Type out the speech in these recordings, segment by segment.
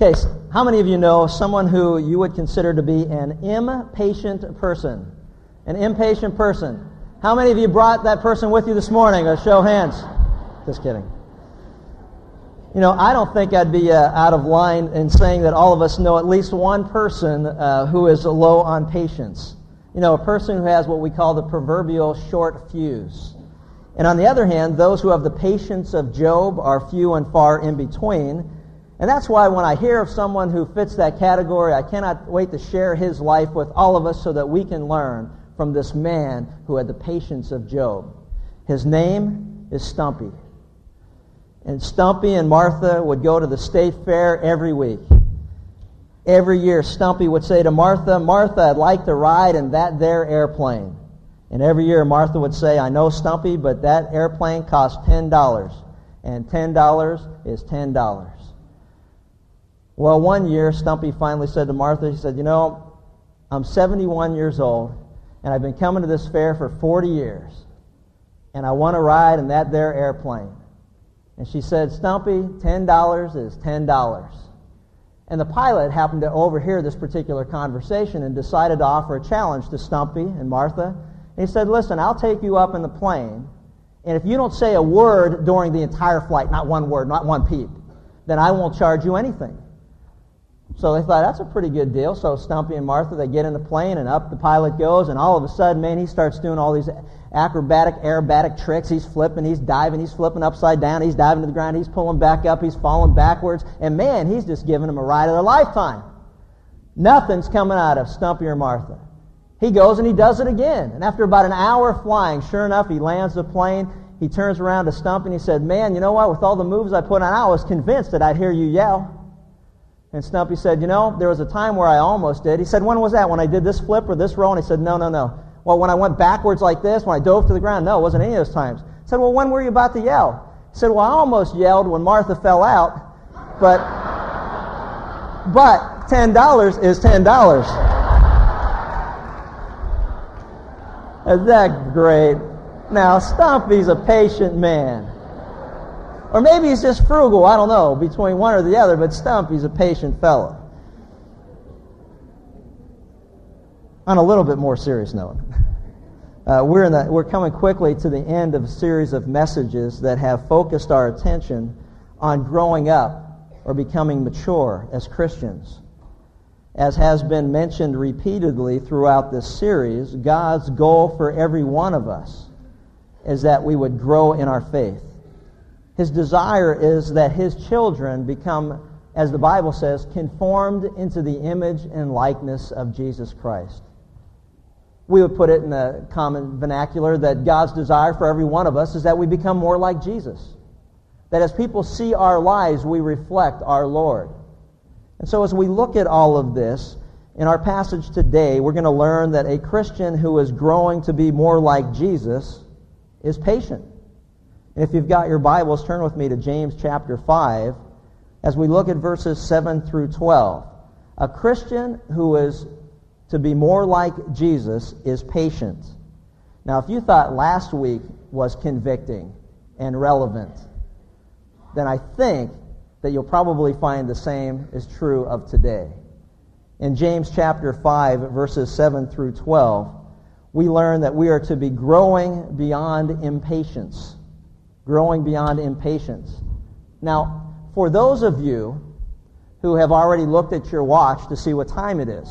Okay, how many of you know someone who you would consider to be an impatient person? An impatient person. How many of you brought that person with you this morning? A show of hands. Just kidding. You know, I don't think I'd be uh, out of line in saying that all of us know at least one person uh, who is low on patience. You know, a person who has what we call the proverbial short fuse. And on the other hand, those who have the patience of Job are few and far in between. And that's why when I hear of someone who fits that category, I cannot wait to share his life with all of us so that we can learn from this man who had the patience of Job. His name is Stumpy. And Stumpy and Martha would go to the state fair every week. Every year, Stumpy would say to Martha, Martha, I'd like to ride in that there airplane. And every year, Martha would say, I know, Stumpy, but that airplane costs $10. And $10 is $10. Well, one year, Stumpy finally said to Martha, he said, You know, I'm 71 years old, and I've been coming to this fair for 40 years, and I want to ride in that there airplane. And she said, Stumpy, $10 is $10. And the pilot happened to overhear this particular conversation and decided to offer a challenge to Stumpy and Martha. And he said, Listen, I'll take you up in the plane, and if you don't say a word during the entire flight, not one word, not one peep, then I won't charge you anything. So they thought, that's a pretty good deal. So Stumpy and Martha, they get in the plane, and up the pilot goes, and all of a sudden, man, he starts doing all these acrobatic, aerobatic tricks. He's flipping, he's diving, he's flipping upside down, he's diving to the ground, he's pulling back up, he's falling backwards, and man, he's just giving them a ride of their lifetime. Nothing's coming out of Stumpy or Martha. He goes and he does it again. And after about an hour of flying, sure enough, he lands the plane. He turns around to Stumpy and he said, Man, you know what? With all the moves I put on, I was convinced that I'd hear you yell. And Stumpy said, You know, there was a time where I almost did. He said, When was that? When I did this flip or this roll? And he said, No, no, no. Well, when I went backwards like this, when I dove to the ground? No, it wasn't any of those times. I said, Well, when were you about to yell? He said, Well, I almost yelled when Martha fell out, but, but $10 is $10. Is that great? Now, Stumpy's a patient man. Or maybe he's just frugal. I don't know, between one or the other, but Stumpy's a patient fellow. On a little bit more serious note, uh, we're, in the, we're coming quickly to the end of a series of messages that have focused our attention on growing up or becoming mature as Christians. As has been mentioned repeatedly throughout this series, God's goal for every one of us is that we would grow in our faith. His desire is that his children become, as the Bible says, conformed into the image and likeness of Jesus Christ. We would put it in the common vernacular that God's desire for every one of us is that we become more like Jesus. That as people see our lives, we reflect our Lord. And so as we look at all of this, in our passage today, we're going to learn that a Christian who is growing to be more like Jesus is patient. If you've got your Bibles, turn with me to James chapter 5 as we look at verses 7 through 12. A Christian who is to be more like Jesus is patient. Now, if you thought last week was convicting and relevant, then I think that you'll probably find the same is true of today. In James chapter 5, verses 7 through 12, we learn that we are to be growing beyond impatience growing beyond impatience. Now, for those of you who have already looked at your watch to see what time it is,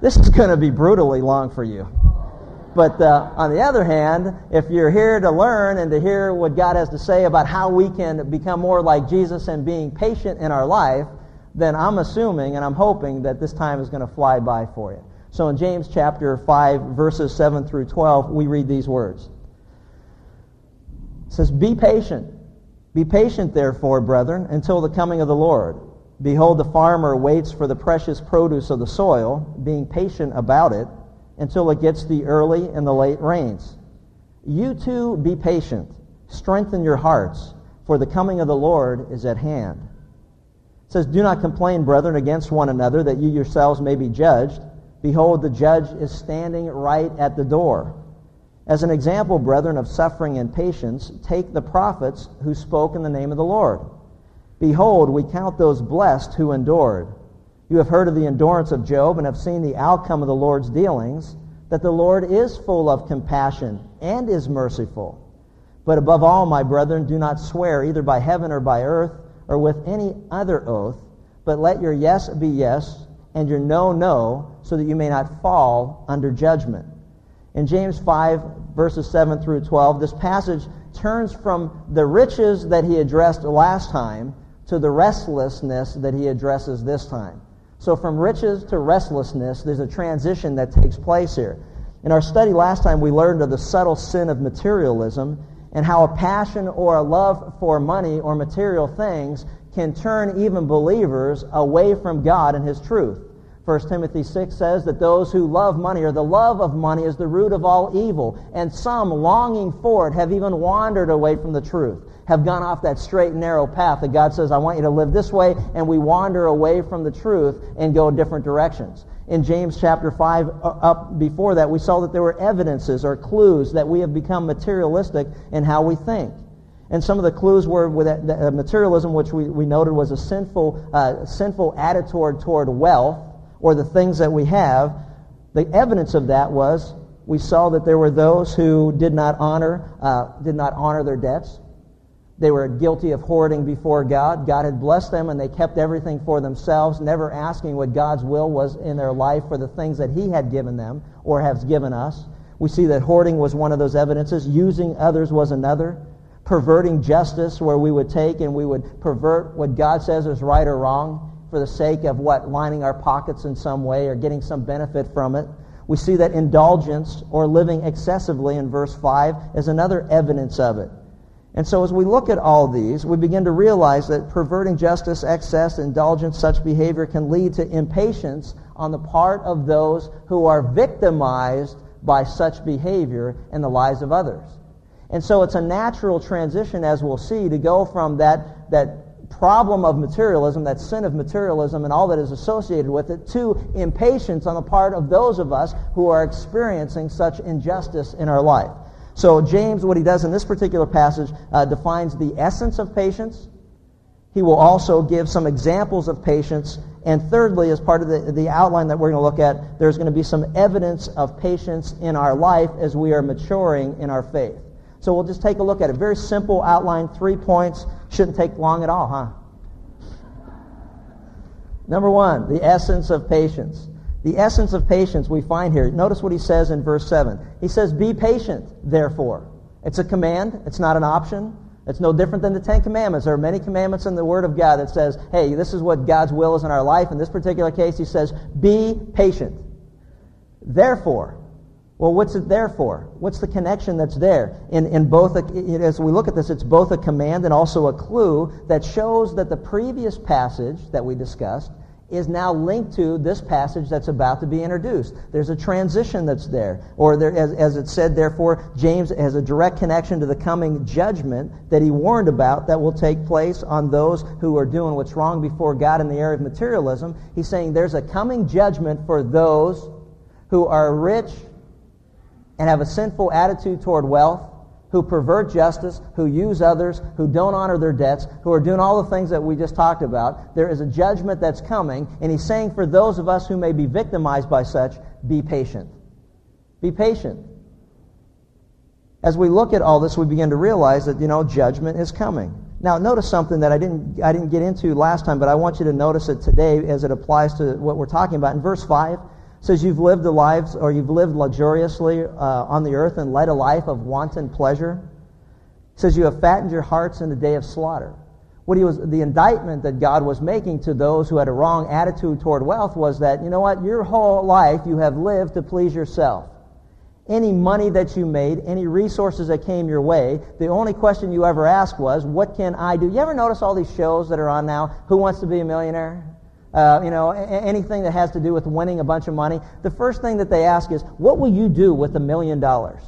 this is going to be brutally long for you. But uh, on the other hand, if you're here to learn and to hear what God has to say about how we can become more like Jesus and being patient in our life, then I'm assuming and I'm hoping that this time is going to fly by for you. So in James chapter 5, verses 7 through 12, we read these words. It says, Be patient. Be patient, therefore, brethren, until the coming of the Lord. Behold, the farmer waits for the precious produce of the soil, being patient about it, until it gets the early and the late rains. You too be patient. Strengthen your hearts, for the coming of the Lord is at hand. It says, Do not complain, brethren, against one another, that you yourselves may be judged. Behold, the judge is standing right at the door. As an example, brethren, of suffering and patience, take the prophets who spoke in the name of the Lord. Behold, we count those blessed who endured. You have heard of the endurance of Job and have seen the outcome of the Lord's dealings, that the Lord is full of compassion and is merciful. But above all, my brethren, do not swear either by heaven or by earth or with any other oath, but let your yes be yes and your no, no, so that you may not fall under judgment. In James 5, verses 7 through 12, this passage turns from the riches that he addressed last time to the restlessness that he addresses this time. So from riches to restlessness, there's a transition that takes place here. In our study last time, we learned of the subtle sin of materialism and how a passion or a love for money or material things can turn even believers away from God and his truth. 1 Timothy 6 says that those who love money, or the love of money, is the root of all evil. And some, longing for it, have even wandered away from the truth, have gone off that straight and narrow path that God says, I want you to live this way, and we wander away from the truth and go different directions. In James chapter 5, uh, up before that, we saw that there were evidences or clues that we have become materialistic in how we think. And some of the clues were with uh, materialism, which we, we noted was a sinful, uh, sinful attitude toward wealth or the things that we have. The evidence of that was we saw that there were those who did not honor, uh, did not honor their debts. They were guilty of hoarding before God. God had blessed them and they kept everything for themselves, never asking what God's will was in their life for the things that He had given them or has given us. We see that hoarding was one of those evidences. Using others was another perverting justice where we would take and we would pervert what God says is right or wrong for the sake of what lining our pockets in some way or getting some benefit from it. We see that indulgence or living excessively in verse 5 is another evidence of it. And so as we look at all these, we begin to realize that perverting justice, excess, indulgence, such behavior can lead to impatience on the part of those who are victimized by such behavior in the lives of others. And so it's a natural transition, as we'll see, to go from that, that problem of materialism, that sin of materialism and all that is associated with it, to impatience on the part of those of us who are experiencing such injustice in our life. So James, what he does in this particular passage, uh, defines the essence of patience. He will also give some examples of patience. And thirdly, as part of the, the outline that we're going to look at, there's going to be some evidence of patience in our life as we are maturing in our faith. So we'll just take a look at it. Very simple outline, three points. Shouldn't take long at all, huh? Number one, the essence of patience. The essence of patience we find here. Notice what he says in verse 7. He says, Be patient, therefore. It's a command, it's not an option. It's no different than the Ten Commandments. There are many commandments in the Word of God that says, hey, this is what God's will is in our life. In this particular case, he says, be patient. Therefore, well, what's it there for? What's the connection that's there? In, in both, a, as we look at this, it's both a command and also a clue that shows that the previous passage that we discussed is now linked to this passage that's about to be introduced. There's a transition that's there. Or there, as, as it said, therefore, James has a direct connection to the coming judgment that he warned about that will take place on those who are doing what's wrong before God in the area of materialism. He's saying there's a coming judgment for those who are rich and have a sinful attitude toward wealth, who pervert justice, who use others, who don't honor their debts, who are doing all the things that we just talked about, there is a judgment that's coming, and he's saying for those of us who may be victimized by such, be patient. Be patient. As we look at all this, we begin to realize that, you know, judgment is coming. Now, notice something that I didn't, I didn't get into last time, but I want you to notice it today as it applies to what we're talking about. In verse 5, says you've lived the lives or you've lived luxuriously uh, on the earth and led a life of wanton pleasure. Says you have fattened your hearts in the day of slaughter. What he was, the indictment that God was making to those who had a wrong attitude toward wealth was that, you know what, your whole life you have lived to please yourself. Any money that you made, any resources that came your way, the only question you ever asked was, what can I do? You ever notice all these shows that are on now? Who wants to be a millionaire? Uh, you know, anything that has to do with winning a bunch of money, the first thing that they ask is, what will you do with a million dollars?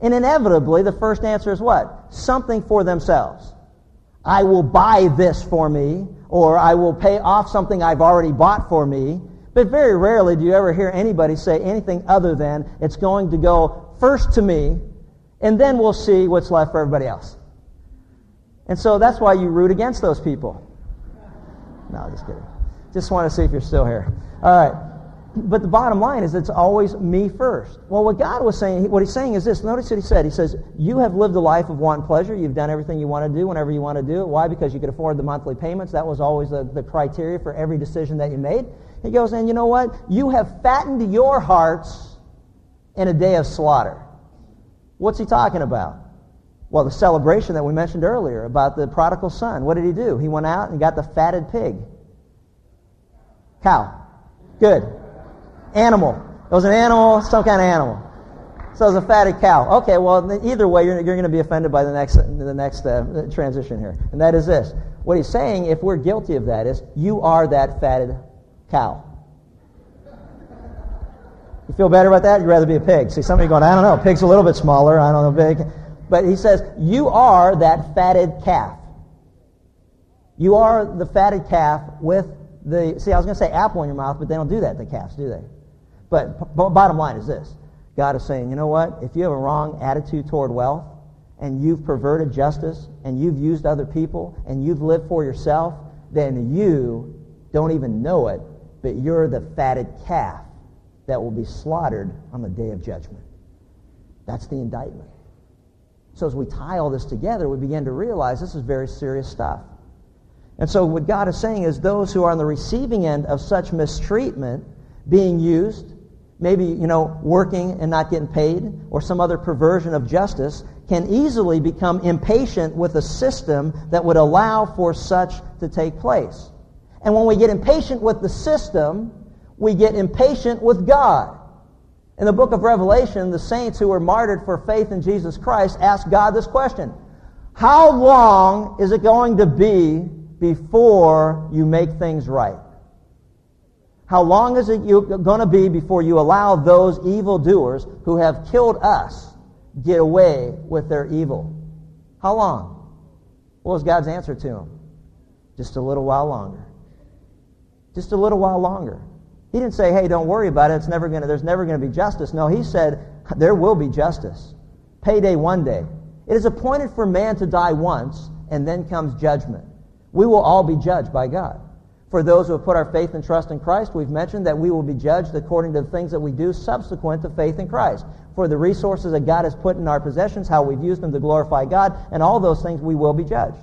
And inevitably, the first answer is what? Something for themselves. I will buy this for me, or I will pay off something I've already bought for me. But very rarely do you ever hear anybody say anything other than, it's going to go first to me, and then we'll see what's left for everybody else. And so that's why you root against those people. No, just kidding. Just want to see if you're still here. All right. But the bottom line is it's always me first. Well, what God was saying, what he's saying is this. Notice what he said. He says, you have lived a life of want and pleasure. You've done everything you want to do whenever you want to do it. Why? Because you could afford the monthly payments. That was always the, the criteria for every decision that you made. He goes, and you know what? You have fattened your hearts in a day of slaughter. What's he talking about? Well, the celebration that we mentioned earlier about the prodigal son. What did he do? He went out and got the fatted pig. Cow. Good. Animal. It was an animal, some kind of animal. So it was a fatted cow. Okay, well, either way, you're, you're going to be offended by the next, the next uh, transition here. And that is this. What he's saying, if we're guilty of that, is you are that fatted cow. You feel better about that? You'd rather be a pig. See, some of you going, I don't know, pig's a little bit smaller, I don't know, big. But he says, you are that fatted calf. You are the fatted calf with the, see, I was going to say apple in your mouth, but they don't do that, the calves, do they? But bottom line is this. God is saying, you know what? If you have a wrong attitude toward wealth, and you've perverted justice, and you've used other people, and you've lived for yourself, then you don't even know it, but you're the fatted calf that will be slaughtered on the day of judgment. That's the indictment. So as we tie all this together, we begin to realize this is very serious stuff. And so what God is saying is those who are on the receiving end of such mistreatment, being used, maybe, you know, working and not getting paid, or some other perversion of justice, can easily become impatient with a system that would allow for such to take place. And when we get impatient with the system, we get impatient with God. In the book of Revelation, the saints who were martyred for faith in Jesus Christ asked God this question How long is it going to be before you make things right? How long is it going to be before you allow those evildoers who have killed us get away with their evil? How long? What was God's answer to him? Just a little while longer. Just a little while longer. He didn't say, hey, don't worry about it. It's never gonna, there's never going to be justice. No, he said, there will be justice. Payday one day. It is appointed for man to die once, and then comes judgment. We will all be judged by God. For those who have put our faith and trust in Christ, we've mentioned that we will be judged according to the things that we do subsequent to faith in Christ. For the resources that God has put in our possessions, how we've used them to glorify God, and all those things we will be judged.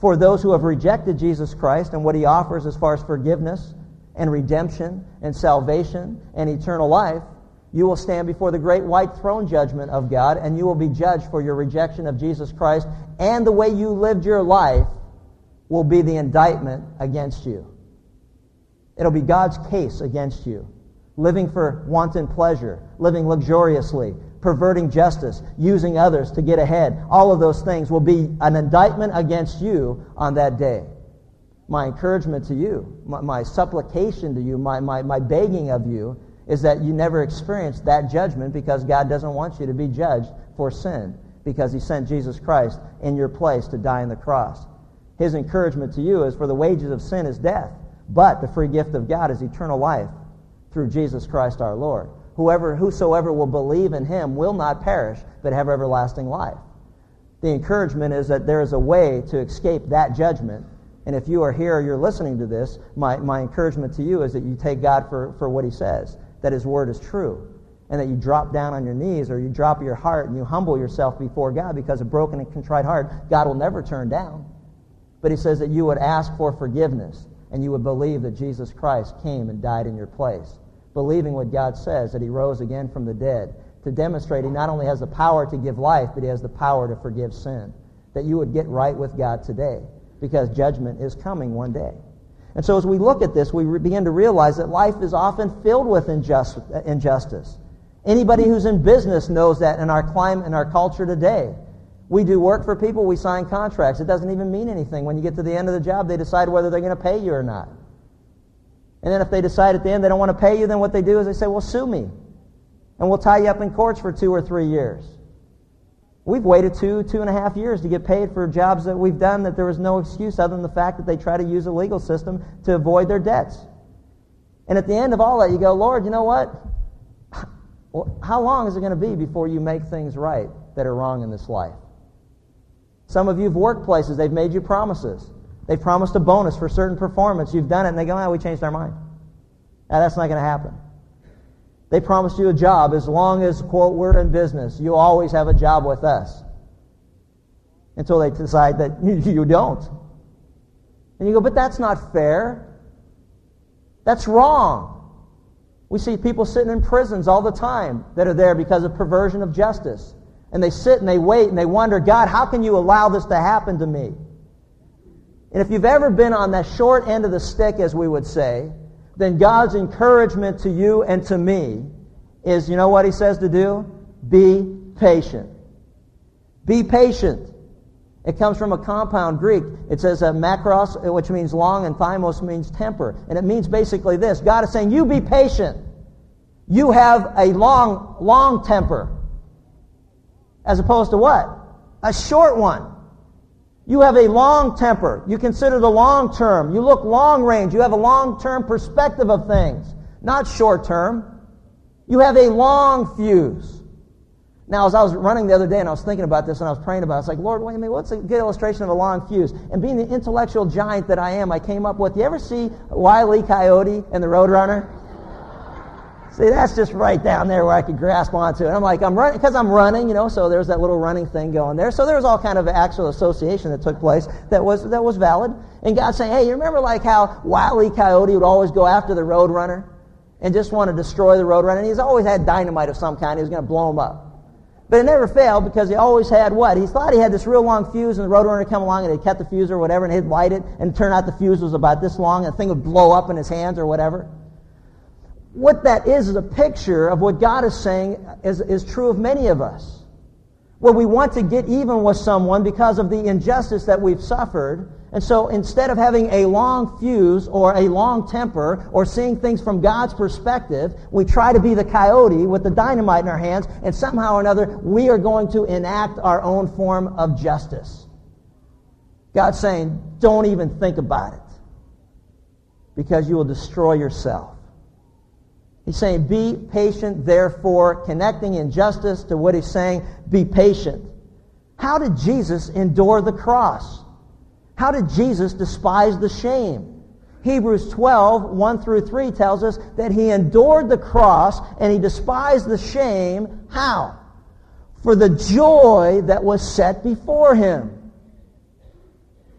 For those who have rejected Jesus Christ and what he offers as far as forgiveness, and redemption and salvation and eternal life, you will stand before the great white throne judgment of God and you will be judged for your rejection of Jesus Christ and the way you lived your life will be the indictment against you. It'll be God's case against you. Living for wanton pleasure, living luxuriously, perverting justice, using others to get ahead. All of those things will be an indictment against you on that day my encouragement to you, my, my, supplication to you, my, my, my begging of you is that you never experience that judgment because God doesn't want you to be judged for sin because he sent Jesus Christ in your place to die on the cross. His encouragement to you is for the wages of sin is death, but the free gift of God is eternal life through Jesus Christ our Lord. Whoever, whosoever will believe in him will not perish, but have everlasting life. The encouragement is that there is a way to escape that judgment and if you are here, or you're listening to this, my, my encouragement to you is that you take God for, for what he says, that his word is true, and that you drop down on your knees or you drop your heart and you humble yourself before God because a broken and contrite heart, God will never turn down. But he says that you would ask for forgiveness and you would believe that Jesus Christ came and died in your place. Believing what God says, that he rose again from the dead, to demonstrate he not only has the power to give life, but he has the power to forgive sin. That you would get right with God today because judgment is coming one day. And so as we look at this, we re- begin to realize that life is often filled with injust- uh, injustice. Anybody who's in business knows that in our climate, in our culture today. We do work for people, we sign contracts. It doesn't even mean anything. When you get to the end of the job, they decide whether they're going to pay you or not. And then if they decide at the end they don't want to pay you, then what they do is they say, well, sue me. And we'll tie you up in courts for two or three years. We've waited two, two and a half years to get paid for jobs that we've done that there was no excuse other than the fact that they try to use a legal system to avoid their debts. And at the end of all that, you go, Lord, you know what? How long is it going to be before you make things right that are wrong in this life? Some of you have worked places, they've made you promises. They've promised a bonus for certain performance. You've done it, and they go, oh, we changed our mind. Now, that's not going to happen. They promised you a job. As long as, quote, we're in business, you always have a job with us. Until they decide that you don't. And you go, but that's not fair. That's wrong. We see people sitting in prisons all the time that are there because of perversion of justice. And they sit and they wait and they wonder, God, how can you allow this to happen to me? And if you've ever been on that short end of the stick, as we would say, then God's encouragement to you and to me is, you know what he says to do? Be patient. Be patient. It comes from a compound Greek. It says uh, makros, which means long, and thymos means temper. And it means basically this. God is saying, you be patient. You have a long, long temper. As opposed to what? A short one. You have a long temper. You consider the long term. You look long range. You have a long term perspective of things, not short term. You have a long fuse. Now, as I was running the other day and I was thinking about this and I was praying about it, I was like, Lord, wait a minute, what's a good illustration of a long fuse? And being the intellectual giant that I am, I came up with, you ever see Wile E. Coyote and the Roadrunner? See, that's just right down there where I could grasp onto And I'm like, I'm running, because I'm running, you know, so there's that little running thing going there. So there was all kind of actual association that took place that was, that was valid. And God saying, hey, you remember like how Wiley. Coyote would always go after the road runner and just want to destroy the road runner? And he's always had dynamite of some kind. He was going to blow him up. But it never failed because he always had what? He thought he had this real long fuse and the road runner would come along and he'd cut the fuse or whatever and he'd light it and turn out the fuse was about this long and the thing would blow up in his hands or whatever what that is is a picture of what God is saying is, is true of many of us. Where we want to get even with someone because of the injustice that we've suffered. And so instead of having a long fuse or a long temper or seeing things from God's perspective, we try to be the coyote with the dynamite in our hands and somehow or another we are going to enact our own form of justice. God's saying, don't even think about it because you will destroy yourself. He's saying, be patient, therefore, connecting injustice to what he's saying, be patient. How did Jesus endure the cross? How did Jesus despise the shame? Hebrews 12, 1 through 3 tells us that he endured the cross and he despised the shame. How? For the joy that was set before him.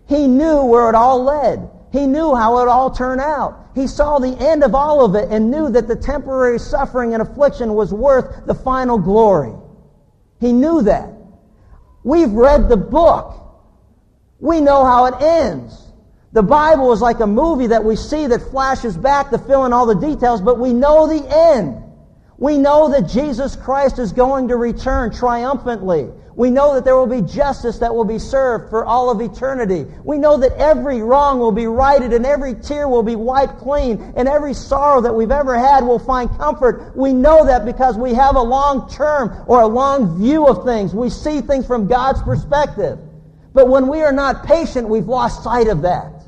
He knew where it all led. He knew how it all turned out. He saw the end of all of it and knew that the temporary suffering and affliction was worth the final glory. He knew that. We've read the book. We know how it ends. The Bible is like a movie that we see that flashes back to fill in all the details, but we know the end. We know that Jesus Christ is going to return triumphantly. We know that there will be justice that will be served for all of eternity. We know that every wrong will be righted and every tear will be wiped clean and every sorrow that we've ever had will find comfort. We know that because we have a long term or a long view of things. We see things from God's perspective. But when we are not patient, we've lost sight of that.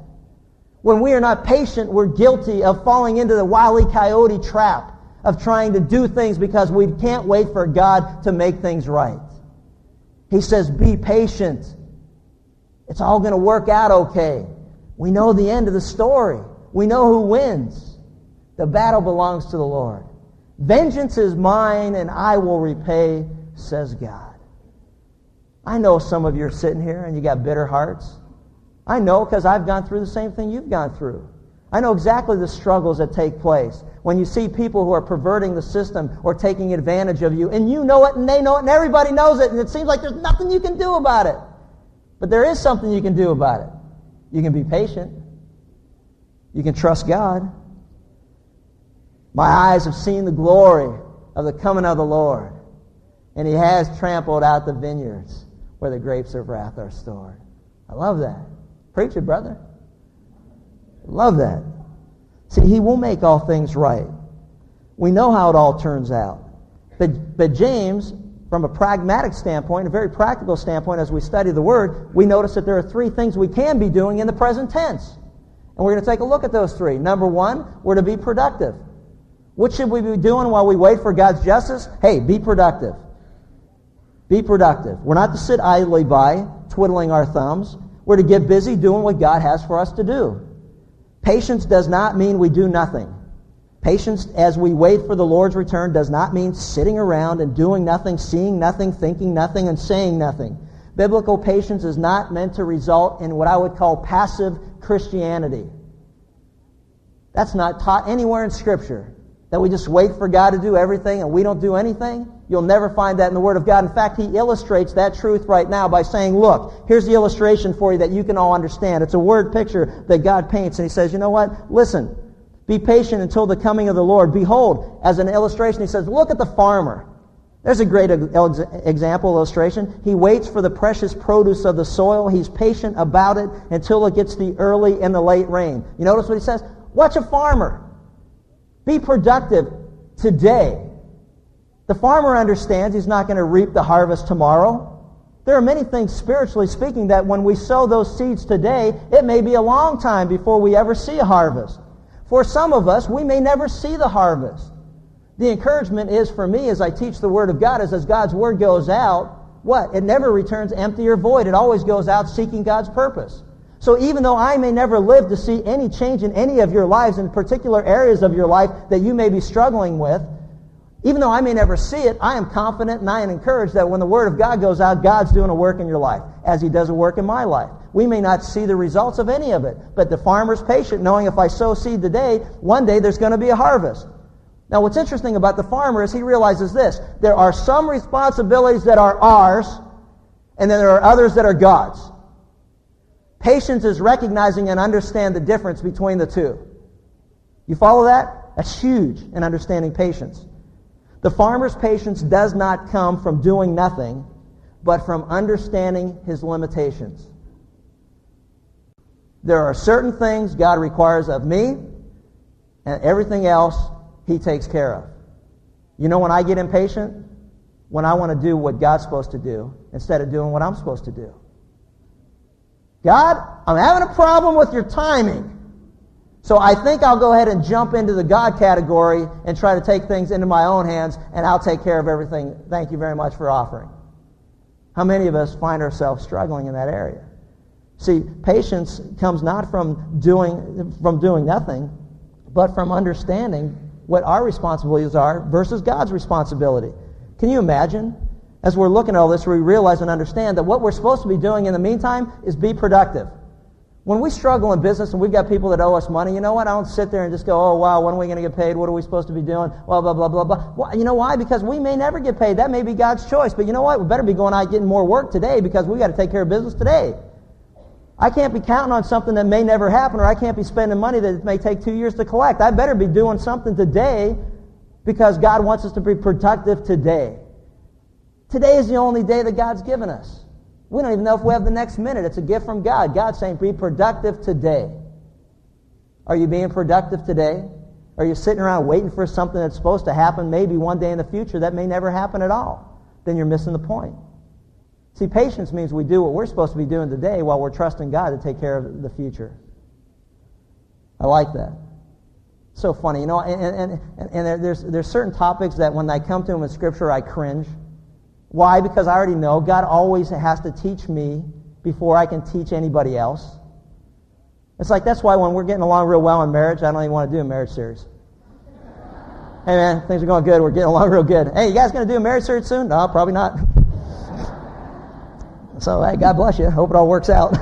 When we are not patient, we're guilty of falling into the wily coyote trap of trying to do things because we can't wait for God to make things right. He says, be patient. It's all going to work out okay. We know the end of the story. We know who wins. The battle belongs to the Lord. Vengeance is mine and I will repay, says God. I know some of you are sitting here and you got bitter hearts. I know because I've gone through the same thing you've gone through. I know exactly the struggles that take place when you see people who are perverting the system or taking advantage of you, and you know it and they know it and everybody knows it, and it seems like there's nothing you can do about it. But there is something you can do about it. You can be patient. You can trust God. My eyes have seen the glory of the coming of the Lord, and He has trampled out the vineyards where the grapes of wrath are stored. I love that. Preach it, brother. Love that. See, he will make all things right. We know how it all turns out. But, but James, from a pragmatic standpoint, a very practical standpoint, as we study the Word, we notice that there are three things we can be doing in the present tense. And we're going to take a look at those three. Number one, we're to be productive. What should we be doing while we wait for God's justice? Hey, be productive. Be productive. We're not to sit idly by, twiddling our thumbs. We're to get busy doing what God has for us to do. Patience does not mean we do nothing. Patience as we wait for the Lord's return does not mean sitting around and doing nothing, seeing nothing, thinking nothing, and saying nothing. Biblical patience is not meant to result in what I would call passive Christianity. That's not taught anywhere in Scripture. That we just wait for God to do everything and we don't do anything. You'll never find that in the Word of God. In fact, He illustrates that truth right now by saying, look, here's the illustration for you that you can all understand. It's a word picture that God paints and He says, you know what? Listen, be patient until the coming of the Lord. Behold, as an illustration, He says, look at the farmer. There's a great example illustration. He waits for the precious produce of the soil. He's patient about it until it gets the early and the late rain. You notice what he says? Watch a farmer. Be productive today the farmer understands he's not going to reap the harvest tomorrow. There are many things, spiritually speaking, that when we sow those seeds today, it may be a long time before we ever see a harvest. For some of us, we may never see the harvest. The encouragement is for me as I teach the Word of God is as God's Word goes out, what? It never returns empty or void. It always goes out seeking God's purpose. So even though I may never live to see any change in any of your lives, in particular areas of your life that you may be struggling with, even though I may never see it, I am confident and I am encouraged that when the Word of God goes out, God's doing a work in your life, as He does a work in my life. We may not see the results of any of it, but the farmer's patient, knowing if I sow seed today, one day there's going to be a harvest. Now, what's interesting about the farmer is he realizes this. There are some responsibilities that are ours, and then there are others that are God's. Patience is recognizing and understand the difference between the two. You follow that? That's huge in understanding patience. The farmer's patience does not come from doing nothing, but from understanding his limitations. There are certain things God requires of me, and everything else he takes care of. You know when I get impatient? When I want to do what God's supposed to do instead of doing what I'm supposed to do. God, I'm having a problem with your timing. So I think I'll go ahead and jump into the God category and try to take things into my own hands, and I'll take care of everything. Thank you very much for offering. How many of us find ourselves struggling in that area? See, patience comes not from doing, from doing nothing, but from understanding what our responsibilities are versus God's responsibility. Can you imagine? As we're looking at all this, we realize and understand that what we're supposed to be doing in the meantime is be productive. When we struggle in business and we've got people that owe us money, you know what? I don't sit there and just go, oh, wow, when are we going to get paid? What are we supposed to be doing? Blah, blah, blah, blah, blah. Well, you know why? Because we may never get paid. That may be God's choice. But you know what? We better be going out getting more work today because we got to take care of business today. I can't be counting on something that may never happen or I can't be spending money that may take two years to collect. I better be doing something today because God wants us to be productive today. Today is the only day that God's given us. We don't even know if we have the next minute. It's a gift from God. God's saying, be productive today. Are you being productive today? Are you sitting around waiting for something that's supposed to happen maybe one day in the future that may never happen at all? Then you're missing the point. See, patience means we do what we're supposed to be doing today while we're trusting God to take care of the future. I like that. So funny, you know, and, and, and, and there's, there's certain topics that when I come to them in Scripture, I cringe. Why? Because I already know God always has to teach me before I can teach anybody else. It's like that's why when we're getting along real well in marriage, I don't even want to do a marriage series. hey man, things are going good. We're getting along real good. Hey, you guys going to do a marriage series soon? No, probably not. so hey, God bless you. Hope it all works out.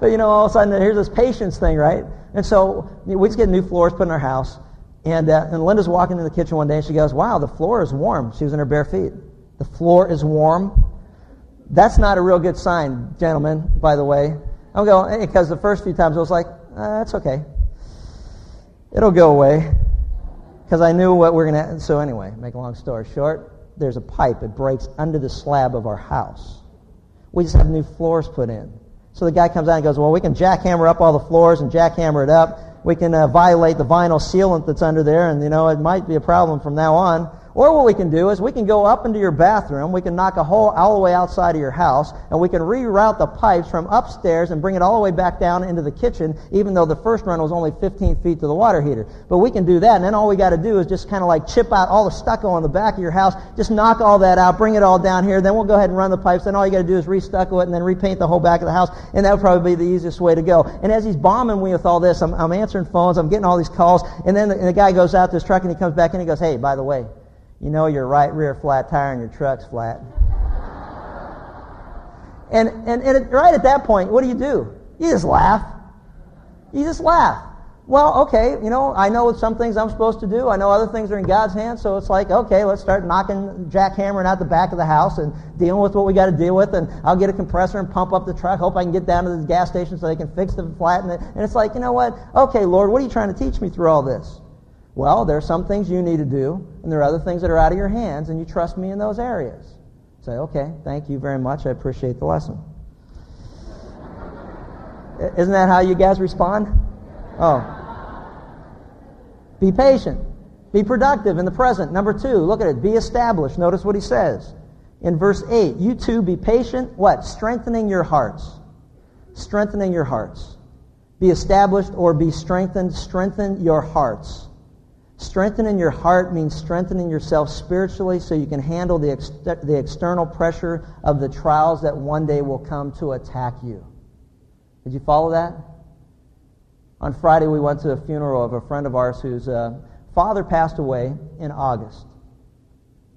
but you know, all of a sudden here's this patience thing, right? And so we just get new floors put in our house. And, uh, and Linda's walking in the kitchen one day and she goes, Wow, the floor is warm. She was in her bare feet. The floor is warm. That's not a real good sign, gentlemen, by the way. I'm going, because the first few times I was like, uh, That's okay. It'll go away. Because I knew what we're going to. So, anyway, make a long story short, there's a pipe. It breaks under the slab of our house. We just have new floors put in. So the guy comes out and goes, Well, we can jackhammer up all the floors and jackhammer it up we can uh, violate the vinyl sealant that's under there, and you know it might be a problem from now on. Or what we can do is we can go up into your bathroom, we can knock a hole all the way outside of your house, and we can reroute the pipes from upstairs and bring it all the way back down into the kitchen, even though the first run was only 15 feet to the water heater. But we can do that, and then all we got to do is just kind of like chip out all the stucco on the back of your house, just knock all that out, bring it all down here, then we'll go ahead and run the pipes, then all you got to do is restucco it and then repaint the whole back of the house, and that would probably be the easiest way to go. And as he's bombing me with all this, I'm, I'm answering phones, I'm getting all these calls, and then the, and the guy goes out to his truck and he comes back and he goes, hey, by the way, you know your right rear flat tire and your truck's flat. and, and, and right at that point, what do you do? You just laugh. You just laugh. Well, okay, you know, I know some things I'm supposed to do. I know other things are in God's hands, so it's like, okay, let's start knocking, jackhammering out the back of the house and dealing with what we got to deal with, and I'll get a compressor and pump up the truck. Hope I can get down to the gas station so they can fix the flat. And it's like, you know what? Okay, Lord, what are you trying to teach me through all this? Well, there are some things you need to do, and there are other things that are out of your hands, and you trust me in those areas. Say, okay, thank you very much. I appreciate the lesson. Isn't that how you guys respond? Oh. Be patient. Be productive in the present. Number two, look at it. Be established. Notice what he says. In verse 8, you too be patient. What? Strengthening your hearts. Strengthening your hearts. Be established or be strengthened. Strengthen your hearts. Strengthening your heart means strengthening yourself spiritually so you can handle the, ex- the external pressure of the trials that one day will come to attack you. Did you follow that? On Friday, we went to a funeral of a friend of ours whose uh, father passed away in August.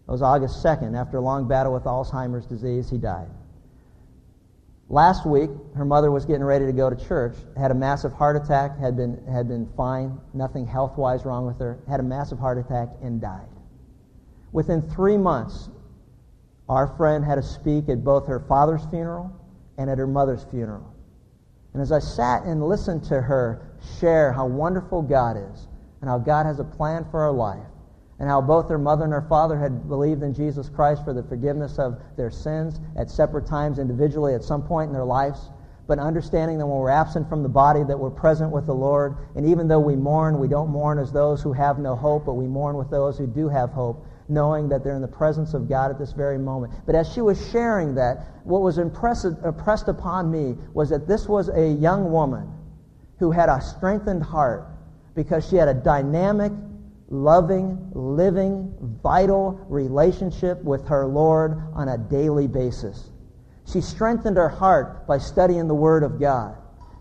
It was August 2nd. After a long battle with Alzheimer's disease, he died. Last week, her mother was getting ready to go to church, had a massive heart attack, had been, had been fine, nothing health wise wrong with her, had a massive heart attack, and died. Within three months, our friend had to speak at both her father's funeral and at her mother's funeral. And as I sat and listened to her share how wonderful God is and how God has a plan for our life, and how both her mother and her father had believed in Jesus Christ for the forgiveness of their sins at separate times individually at some point in their lives, but understanding that when we're absent from the body that we're present with the Lord, and even though we mourn, we don't mourn as those who have no hope, but we mourn with those who do have hope, knowing that they're in the presence of God at this very moment. But as she was sharing that, what was impressed, upon me was that this was a young woman who had a strengthened heart because she had a dynamic, loving, living, vital relationship with her Lord on a daily basis. She strengthened her heart by studying the Word of God.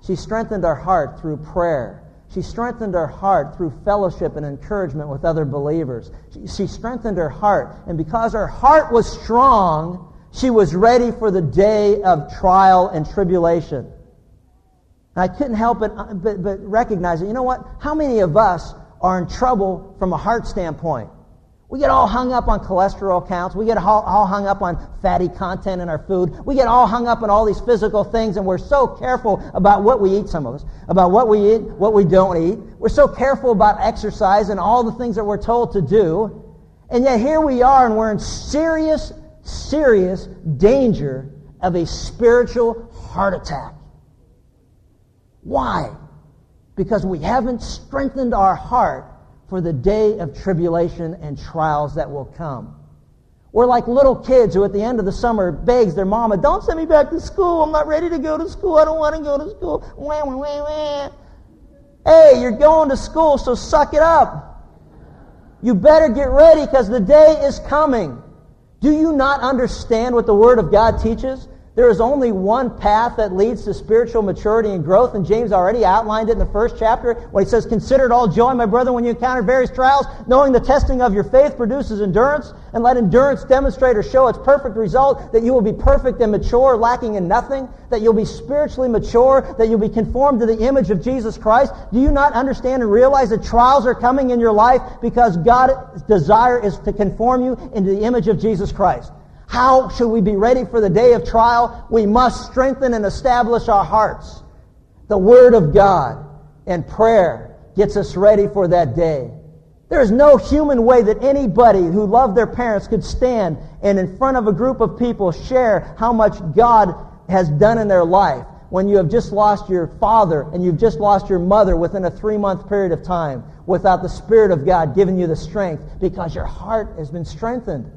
She strengthened her heart through prayer. She strengthened her heart through fellowship and encouragement with other believers. She, she, strengthened her heart. And because her heart was strong, she was ready for the day of trial and tribulation. And I couldn't help but, but, but recognize it. You know what? How many of us are in trouble from a heart standpoint. We get all hung up on cholesterol counts. We get all, hung up on fatty content in our food. We get all hung up on all these physical things, and we're so careful about what we eat, some of us, about what we eat, what we don't eat. We're so careful about exercise and all the things that we're told to do. And yet here we are, and we're in serious, serious danger of a spiritual heart attack. Why? Because we haven't strengthened our heart for the day of tribulation and trials that will come. We're like little kids who at the end of the summer begs their mama, don't send me back to school. I'm not ready to go to school. I don't want to go to school. Wah, wah, wah, hey, you're going to school, so suck it up. You better get ready because the day is coming. Do you not understand what the Word of God teaches? There is only one path that leads to spiritual maturity and growth, and James already outlined it in the first chapter when he says, Consider it all joy, my brother, when you encounter various trials, knowing the testing of your faith produces endurance, and let endurance demonstrate or show its perfect result, that you will be perfect and mature, lacking in nothing, that you'll be spiritually mature, that you'll be conformed to the image of Jesus Christ. Do you not understand and realize that trials are coming in your life because God's desire is to conform you into the image of Jesus Christ? How should we be ready for the day of trial? We must strengthen and establish our hearts. The Word of God and prayer gets us ready for that day. There is no human way that anybody who loved their parents could stand and in front of a group of people share how much God has done in their life when you have just lost your father and you've just lost your mother within a three month period of time without the Spirit of God giving you the strength because your heart has been strengthened.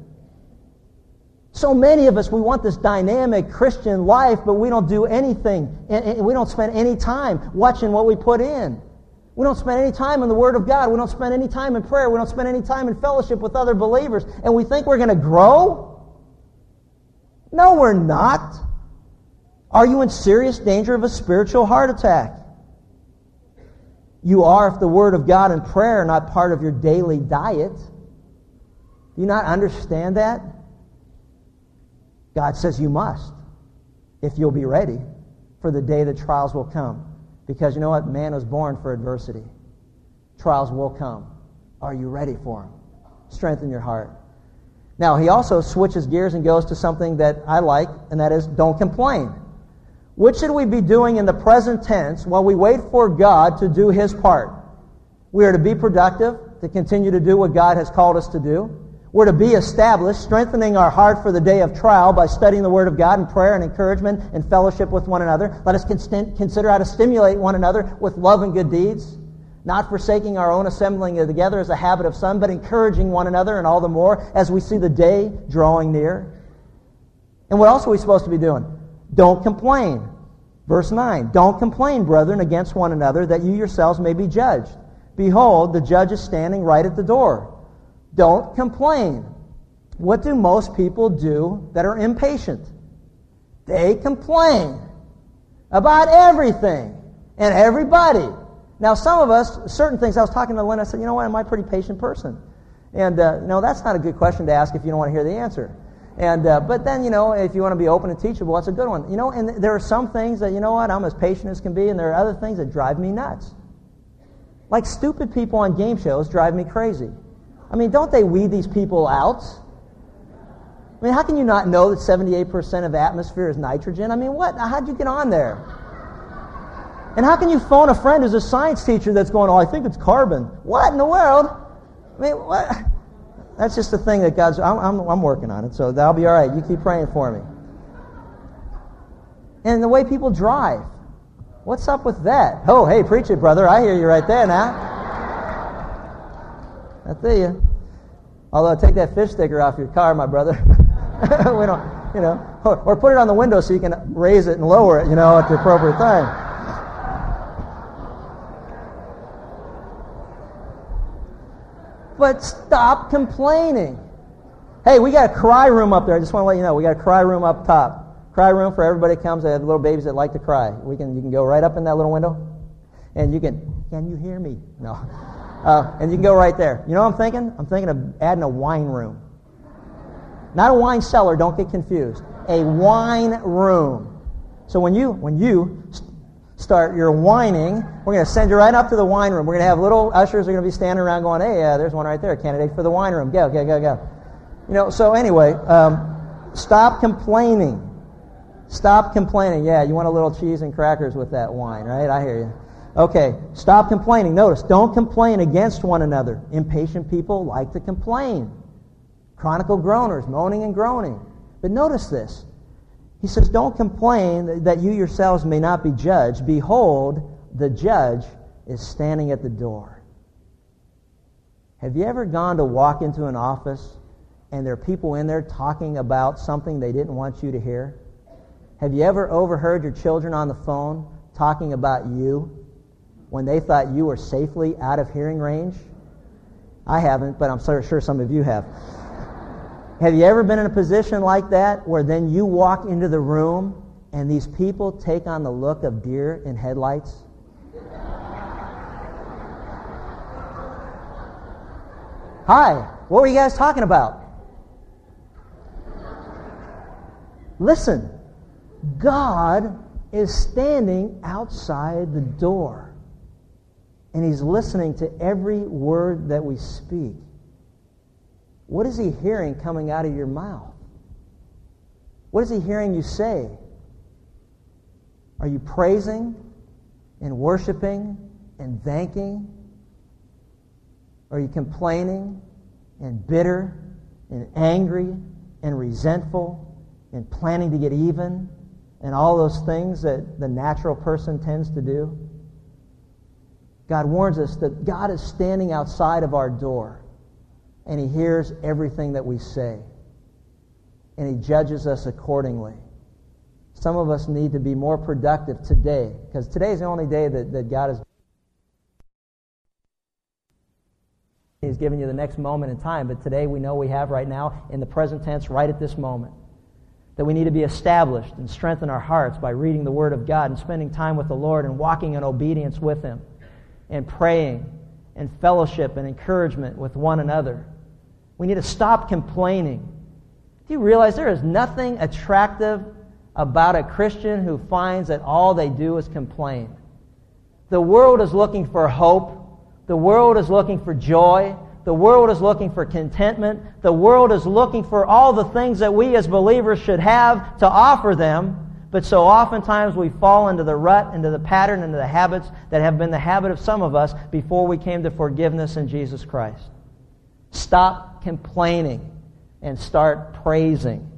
So many of us, we want this dynamic Christian life, but we don't do anything. And we don't spend any time watching what we put in. We don't spend any time in the Word of God. We don't spend any time in prayer. We don't spend any time in fellowship with other believers. And we think we're going to grow? No, we're not. Are you in serious danger of a spiritual heart attack? You are if the Word of God and prayer are not part of your daily diet. Do you not understand that? God says you must if you'll be ready for the day the trials will come. Because you know what? Man was born for adversity. Trials will come. Are you ready for them? Strengthen your heart. Now, he also switches gears and goes to something that I like, and that is don't complain. What should we be doing in the present tense while we wait for God to do his part? We are to be productive, to continue to do what God has called us to do. We're to be established, strengthening our heart for the day of trial by studying the Word of God in prayer and encouragement and fellowship with one another. Let us consider how to stimulate one another with love and good deeds, not forsaking our own assembling together as a habit of some, but encouraging one another and all the more as we see the day drawing near. And what else are we supposed to be doing? Don't complain. Verse 9 Don't complain, brethren, against one another, that you yourselves may be judged. Behold, the judge is standing right at the door. Don't complain. What do most people do that are impatient? They complain about everything and everybody. Now, some of us, certain things, I was talking to Lynn, I said, you know what, am I a pretty patient person? And, uh, you know, that's not a good question to ask if you don't want to hear the answer. And, uh, but then, you know, if you want to be open and teachable, that's a good one. You know, and there are some things that, you know what, I'm as patient as can be, and there are other things that drive me nuts. Like stupid people on game shows drive me crazy. I mean, don't they weed these people out? I mean, how can you not know that 78% of atmosphere is nitrogen? I mean, what? How'd you get on there? And how can you phone a friend who's a science teacher that's going, oh, I think it's carbon? What in the world? I mean, what? That's just the thing that God's, I'm, I'm, I'm working on it, so that'll be all right. You keep praying for me. And the way people drive. What's up with that? Oh, hey, preach it, brother. I hear you right there now. I tell you. Although, take that fish sticker off your car, my brother. we don't, you know, or, or, put it on the window so you can raise it and lower it, you know, at the appropriate time. But stop complaining. Hey, we got a cry room up there. I just want to let you know, we got a cry room up top. Cry room for everybody that comes. They have little babies that like to cry. We can, you can go right up in that little window, and you can. Can you hear me? No. Uh, and you can go right there. You know what I'm thinking? I'm thinking of adding a wine room. Not a wine cellar, don't get confused. A wine room. So when you, when you start your whining, we're going to send you right up to the wine room. We're going to have little ushers are going to be standing around going, hey, uh, there's one right there, candidate for the wine room. Go, go, go, go. You know, so anyway, um, stop complaining. Stop complaining. Yeah, you want a little cheese and crackers with that wine, right? I hear you. Okay, stop complaining. Notice, don't complain against one another. Impatient people like to complain. Chronicle groaners, moaning and groaning. But notice this. He says, Don't complain that you yourselves may not be judged. Behold, the judge is standing at the door. Have you ever gone to walk into an office and there are people in there talking about something they didn't want you to hear? Have you ever overheard your children on the phone talking about you? When they thought you were safely out of hearing range? I haven't, but I'm sure some of you have. Have you ever been in a position like that where then you walk into the room and these people take on the look of deer in headlights? Hi, what were you guys talking about? Listen, God is standing outside the door and he's listening to every word that we speak. What is he hearing coming out of your mouth? What is he hearing you say? Are you praising and worshiping and thanking? Are you complaining and bitter and angry and resentful and planning to get even? and all those things that the natural person tends to do. God warns us that God is standing outside of our door and he hears everything that we say and he judges us accordingly. Some of us need to be more productive today because today is the only day that, that God is. He's giving you the next moment in time, but today we know we have right now in the present tense, right at this moment. That we need to be established and strengthen our hearts by reading the Word of God and spending time with the Lord and walking in obedience with Him and praying and fellowship and encouragement with one another. We need to stop complaining. Do you realize there is nothing attractive about a Christian who finds that all they do is complain? The world is looking for hope. The world is looking for joy. The world is looking for contentment. The world is looking for all the things that we as believers should have to offer them. But so oftentimes we fall into the rut, into the pattern, into the habits that have been the habit of some of us before we came to forgiveness in Jesus Christ. Stop complaining and start praising.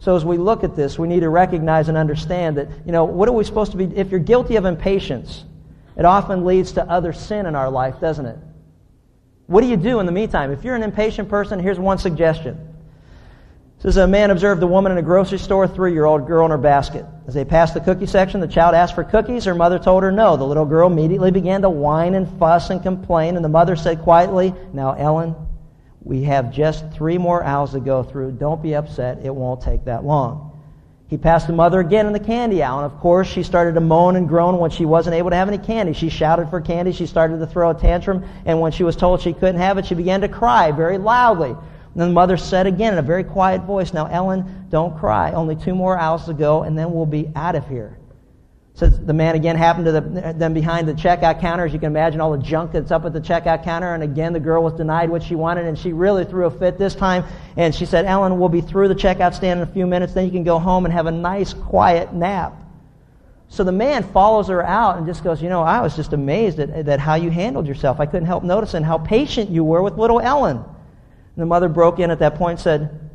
So as we look at this, we need to recognize and understand that, you know, what are we supposed to be? If you're guilty of impatience, it often leads to other sin in our life, doesn't it? What do you do in the meantime? If you're an impatient person, here's one suggestion. Says a man observed a woman in a grocery store, three-year-old girl in her basket. As they passed the cookie section, the child asked for cookies. Her mother told her no. The little girl immediately began to whine and fuss and complain, and the mother said quietly, Now, Ellen, we have just three more aisles to go through. Don't be upset. It won't take that long. He passed the mother again in the candy aisle, and of course, she started to moan and groan when she wasn't able to have any candy. She shouted for candy. She started to throw a tantrum, and when she was told she couldn't have it, she began to cry very loudly. And then the mother said again in a very quiet voice, Now, Ellen, don't cry. Only two more hours to go, and then we'll be out of here. So the man again happened to the, them behind the checkout counter. As you can imagine, all the junk that's up at the checkout counter. And again, the girl was denied what she wanted, and she really threw a fit this time. And she said, Ellen, we'll be through the checkout stand in a few minutes. Then you can go home and have a nice, quiet nap. So the man follows her out and just goes, You know, I was just amazed at, at how you handled yourself. I couldn't help noticing how patient you were with little Ellen. And the mother broke in at that point and said,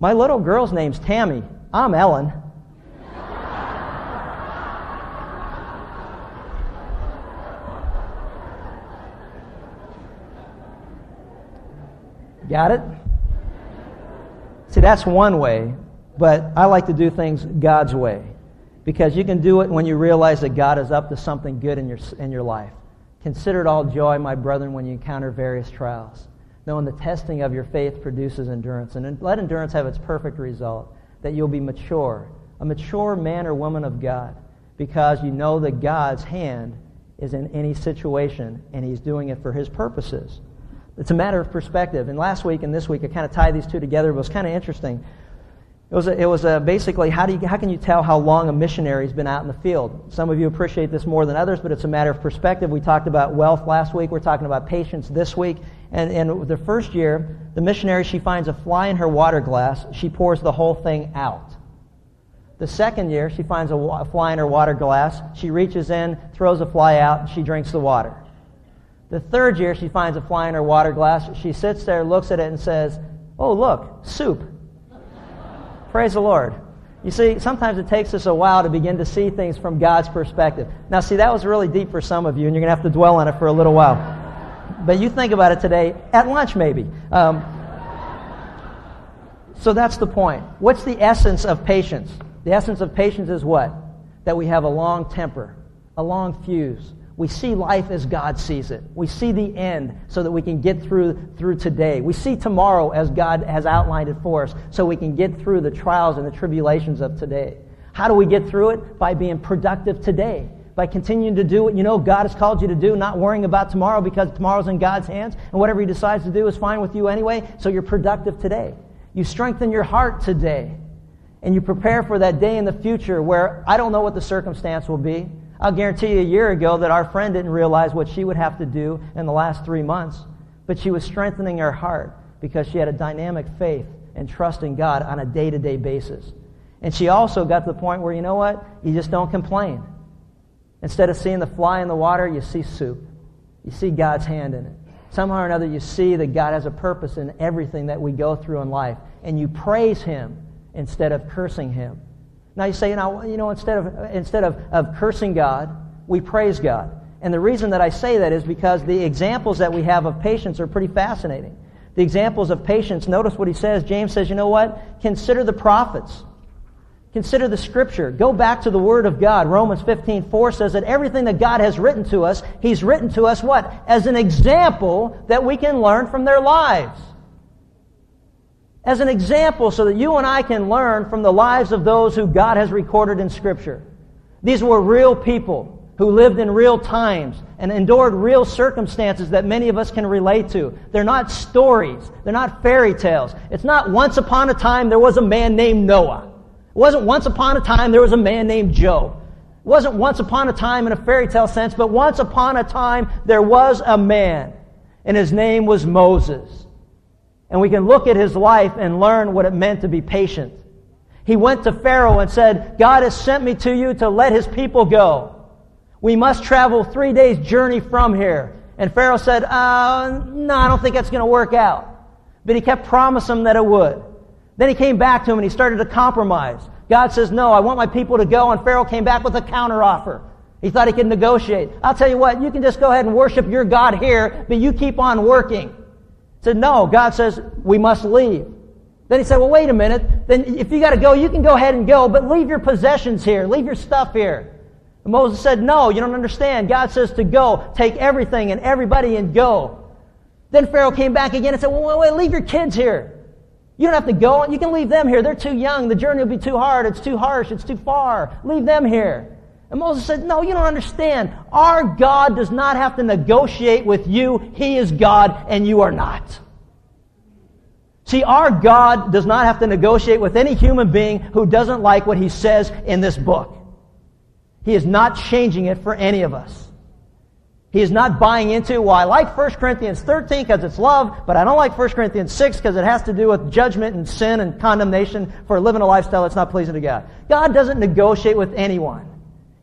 My little girl's name's Tammy. I'm Ellen. Got it? See, that's one way, but I like to do things God's way because you can do it when you realize that God is up to something good in your, in your life. Consider it all joy, my brethren, when you encounter various trials, knowing the testing of your faith produces endurance. And let endurance have its perfect result, that you'll be mature, a mature man or woman of God, because you know that God's hand is in any situation and he's doing it for his purposes. It's a matter of perspective. And last week and this week, I kind of tied these two together. It was kind of interesting. It was, a, it was a basically how, do you, how can you tell how long a missionary's been out in the field? Some of you appreciate this more than others, but it's a matter of perspective. We talked about wealth last week. We're talking about patience this week. And in the first year, the missionary, she finds a fly in her water glass. She pours the whole thing out. The second year, she finds a fly in her water glass. She reaches in, throws a fly out, and she drinks the water. The third year, she finds a fly in her water glass. She sits there, looks at it, and says, Oh, look, soup. Praise the Lord. You see, sometimes it takes us a while to begin to see things from God's perspective. Now, see, that was really deep for some of you, and you're going to have to dwell on it for a little while. But you think about it today, at lunch maybe. Um, so that's the point. What's the essence of patience? The essence of patience is what? That we have a long temper, a long fuse, we see life as God sees it. We see the end so that we can get through, through today. We see tomorrow as God has outlined it for us so we can get through the trials and the tribulations of today. How do we get through it? By being productive today. By continuing to do what you know God has called you to do, not worrying about tomorrow because tomorrow's in God's hands, and whatever He decides to do is fine with you anyway, so you're productive today. You strengthen your heart today, and you prepare for that day in the future where I don't know what the circumstance will be. I'll guarantee you a year ago that our friend didn't realize what she would have to do in the last three months, but she was strengthening her heart because she had a dynamic faith and trust in God on a day to day basis. And she also got to the point where, you know what? You just don't complain. Instead of seeing the fly in the water, you see soup. You see God's hand in it. Somehow or another, you see that God has a purpose in everything that we go through in life. And you praise Him instead of cursing Him. Now you say, you know, you know instead, of, instead of, of cursing God, we praise God. And the reason that I say that is because the examples that we have of patience are pretty fascinating. The examples of patience, notice what he says. James says, you know what? Consider the prophets. Consider the scripture. Go back to the word of God. Romans 15, 4 says that everything that God has written to us, he's written to us what? As an example that we can learn from their lives as an example so that you and I can learn from the lives of those who God has recorded in Scripture. These were real people who lived in real times and endured real circumstances that many of us can relate to. They're not stories. They're not fairy tales. It's not once upon a time there was a man named Noah. Wasn't once upon a time there was a man named Job. It wasn't once upon a time in a fairy tale sense, but once upon a time there was a man, and his name was Moses. And we can look at his life and learn what it meant to be patient. He went to Pharaoh and said, God has sent me to you to let his people go. We must travel three days' journey from here. And Pharaoh said, uh, No, I don't think that's going to work out. But he kept promising them that it would. Then he came back to him and he started to compromise. God says, No, I want my people to go. And Pharaoh came back with a counteroffer. He thought he could negotiate. I'll tell you what, you can just go ahead and worship your God here, but you keep on working said, No, God says we must leave. Then he said, Well, wait a minute. Then if you got to go, you can go ahead and go, but leave your possessions here. Leave your stuff here. And Moses said, No, you don't understand. God says to go. Take everything and everybody and go. Then Pharaoh came back again and said, Well, wait, wait, leave your kids here. You don't have to go. You can leave them here. They're too young. The journey will be too hard. It's too harsh. It's too far. Leave them here. And Moses said, No, you don't understand. Our God does not have to negotiate with you. He is God and you are not. See, our God does not have to negotiate with any human being who doesn't like what he says in this book. He is not changing it for any of us. He is not buying into, well, I like 1 Corinthians 13 because it's love, but I don't like 1 Corinthians 6 because it has to do with judgment and sin and condemnation for living a lifestyle that's not pleasing to God. God doesn't negotiate with anyone.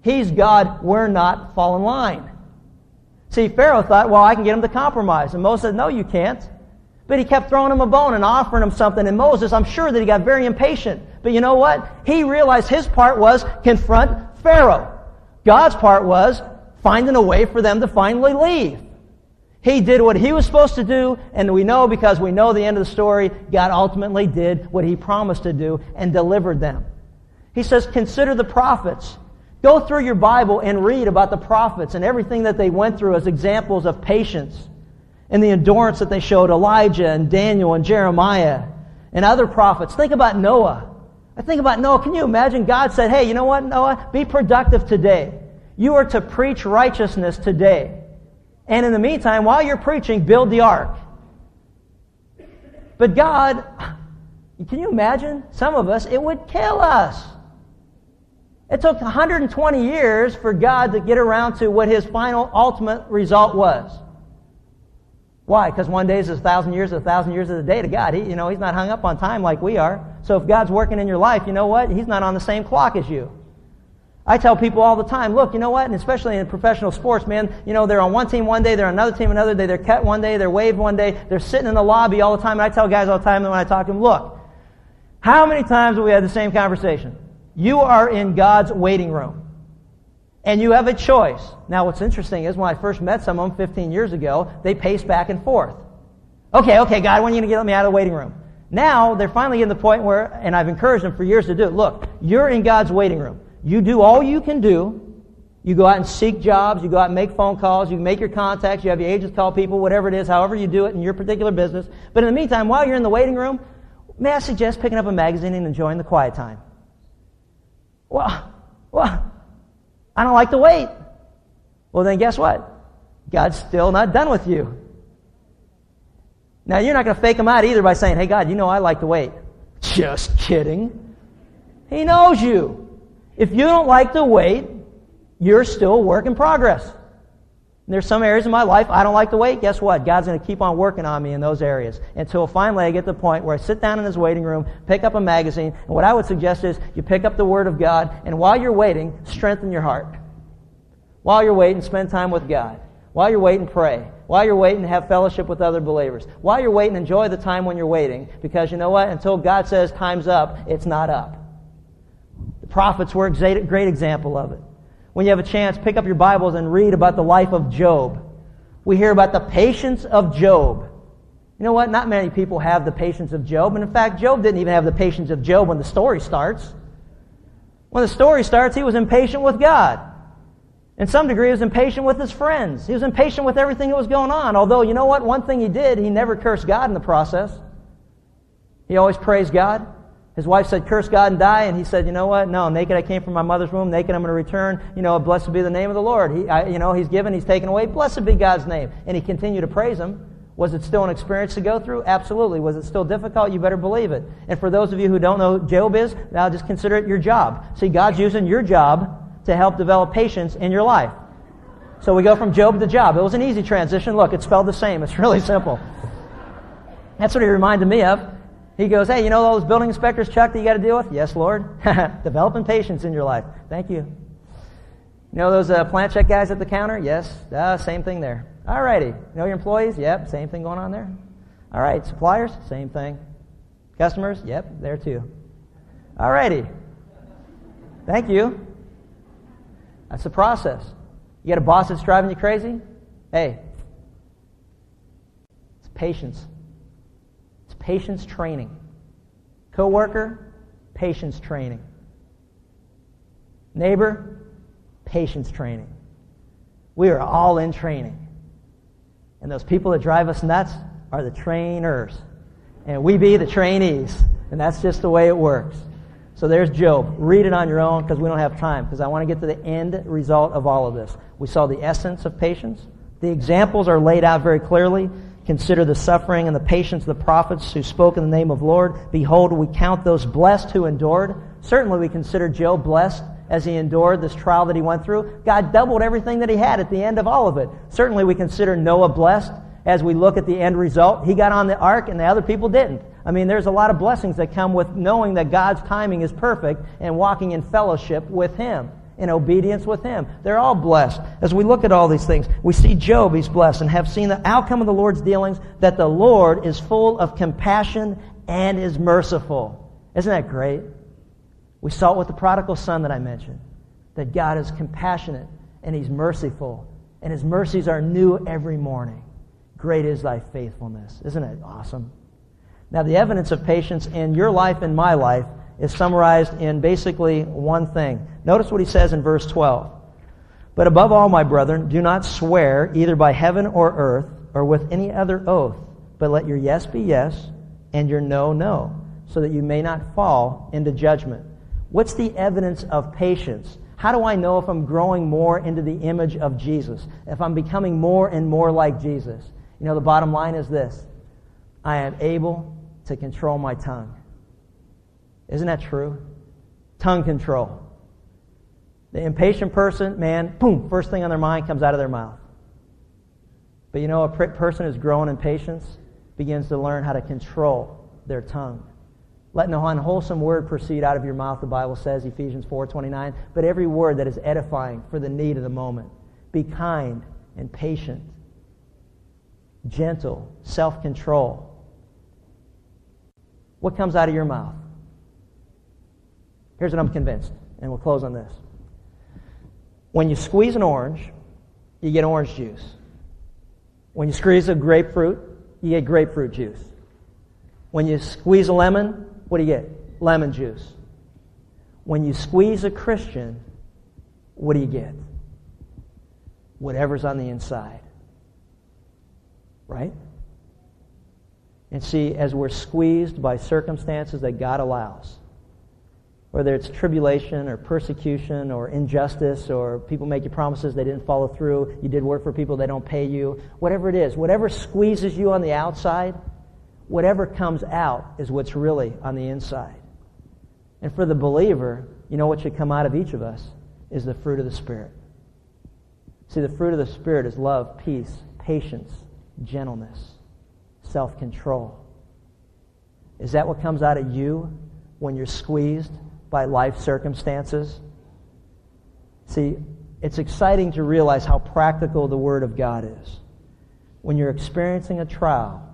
He's God, we're not, fall in line. See, Pharaoh thought, well, I can get him to compromise. And Moses said, no, you can't. But he kept throwing him a bone and offering him something. And Moses, I'm sure that he got very impatient. But you know what? He realized his part was confront Pharaoh. God's part was finding a way for them to finally leave. He did what he was supposed to do, and we know because we know the end of the story, God ultimately did what he promised to do and delivered them. He says, Consider the prophets. Go through your Bible and read about the prophets and everything that they went through as examples of patience and the endurance that they showed Elijah and Daniel and Jeremiah and other prophets. Think about Noah. I think about Noah. Can you imagine? God said, Hey, you know what, Noah? Be productive today. You are to preach righteousness today. And in the meantime, while you're preaching, build the ark. But God, can you imagine? Some of us, it would kill us. It took 120 years for God to get around to what his final ultimate result was. Why? Because one day is a thousand years, a thousand years is a day to God. He, you know, he's not hung up on time like we are. So if God's working in your life, you know what? He's not on the same clock as you. I tell people all the time, look, you know what? And especially in professional sports, man, you know, they're on one team one day, they're on another team another day, they're cut one day, they're waived one day, they're sitting in the lobby all the time. And I tell guys all the time when I talk to them, look, how many times have we had the same conversation? You are in God's waiting room. And you have a choice. Now, what's interesting is when I first met some of them 15 years ago, they paced back and forth. Okay, okay, God, when are you going to get me out of the waiting room? Now, they're finally to the point where, and I've encouraged them for years to do it. Look, you're in God's waiting room. You do all you can do. You go out and seek jobs. You go out and make phone calls. You make your contacts. You have your agents call people, whatever it is, however you do it in your particular business. But in the meantime, while you're in the waiting room, may I suggest picking up a magazine and enjoying the quiet time? Well, well, I don't like to wait. Well, then guess what? God's still not done with you. Now, you're not going to fake him out either by saying, hey, God, you know I like to wait. Just kidding. He knows you. If you don't like to wait, you're still a work in progress. And there's some areas in my life I don't like to wait. Guess what? God's going to keep on working on me in those areas until finally I get to the point where I sit down in his waiting room, pick up a magazine, and what I would suggest is you pick up the Word of God, and while you're waiting, strengthen your heart. While you're waiting, spend time with God. While you're waiting, pray. While you're waiting, have fellowship with other believers. While you're waiting, enjoy the time when you're waiting, because you know what? Until God says time's up, it's not up. The prophets were a great example of it. When you have a chance, pick up your Bibles and read about the life of Job. We hear about the patience of Job. You know what? Not many people have the patience of Job. And in fact, Job didn't even have the patience of Job when the story starts. When the story starts, he was impatient with God. In some degree, he was impatient with his friends. He was impatient with everything that was going on. Although, you know what? One thing he did, he never cursed God in the process. He always praised God. His wife said, curse God and die. And he said, you know what? No, naked I came from my mother's womb. Naked I'm going to return. You know, blessed be the name of the Lord. He, I, you know, he's given, he's taken away. Blessed be God's name. And he continued to praise him. Was it still an experience to go through? Absolutely. Was it still difficult? You better believe it. And for those of you who don't know Job is, now just consider it your job. See, God's using your job to help develop patience in your life. So we go from Job to Job. It was an easy transition. Look, it's spelled the same. It's really simple. That's what he reminded me of. He goes, Hey, you know all those building inspectors, Chuck, that you got to deal with? Yes, Lord. Developing patience in your life. Thank you. You know those uh, plant check guys at the counter? Yes. Uh, same thing there. All righty. You know your employees? Yep, same thing going on there. All right. Suppliers? Same thing. Customers? Yep, there too. All righty. Thank you. That's the process. You got a boss that's driving you crazy? Hey, it's patience. Patience training. Coworker, patience training. Neighbor, patience training. We are all in training. And those people that drive us nuts are the trainers. And we be the trainees. And that's just the way it works. So there's Job. Read it on your own because we don't have time because I want to get to the end result of all of this. We saw the essence of patience. The examples are laid out very clearly. Consider the suffering and the patience of the prophets who spoke in the name of Lord. Behold, we count those blessed who endured. Certainly we consider Job blessed as he endured this trial that he went through. God doubled everything that he had at the end of all of it. Certainly we consider Noah blessed as we look at the end result. He got on the ark and the other people didn't. I mean, there's a lot of blessings that come with knowing that God's timing is perfect and walking in fellowship with him, in obedience with him. They're all blessed. As we look at all these things, we see Job, he's blessed, and have seen the outcome of the Lord's dealings, that the Lord is full of compassion and is merciful. Isn't that great? We saw it with the prodigal son that I mentioned, that God is compassionate and He's merciful, and His mercies are new every morning. Great is thy faithfulness. Isn't it awesome? Now, the evidence of patience in your life and my life is summarized in basically one thing. Notice what he says in verse 12. But above all, my brethren, do not swear either by heaven or earth or with any other oath, but let your yes be yes and your no, no, so that you may not fall into judgment. What's the evidence of patience? How do I know if I'm growing more into the image of Jesus? If I'm becoming more and more like Jesus? You know, the bottom line is this I am able to control my tongue. Isn't that true? Tongue control. The impatient person, man, boom, first thing on their mind comes out of their mouth. But you know, a person who's growing in patience begins to learn how to control their tongue. Let no unwholesome word proceed out of your mouth, the Bible says, Ephesians 4.29, but every word that is edifying for the need of the moment. Be kind and patient, gentle, self-control. What comes out of your mouth? Here's what I'm convinced, and we'll close on this. When you squeeze an orange, you get orange juice. When you squeeze a grapefruit, you get grapefruit juice. When you squeeze a lemon, what do you get? Lemon juice. When you squeeze a Christian, what do you get? Whatever's on the inside. Right? And see, as we're squeezed by circumstances that God allows, whether it's tribulation or persecution or injustice or people make you promises they didn't follow through, you did work for people they don't pay you, whatever it is, whatever squeezes you on the outside, whatever comes out is what's really on the inside. And for the believer, you know what should come out of each of us is the fruit of the Spirit. See, the fruit of the Spirit is love, peace, patience, gentleness, self control. Is that what comes out of you when you're squeezed by life circumstances? See, it's exciting to realize how practical the Word of God is. When you're experiencing a trial,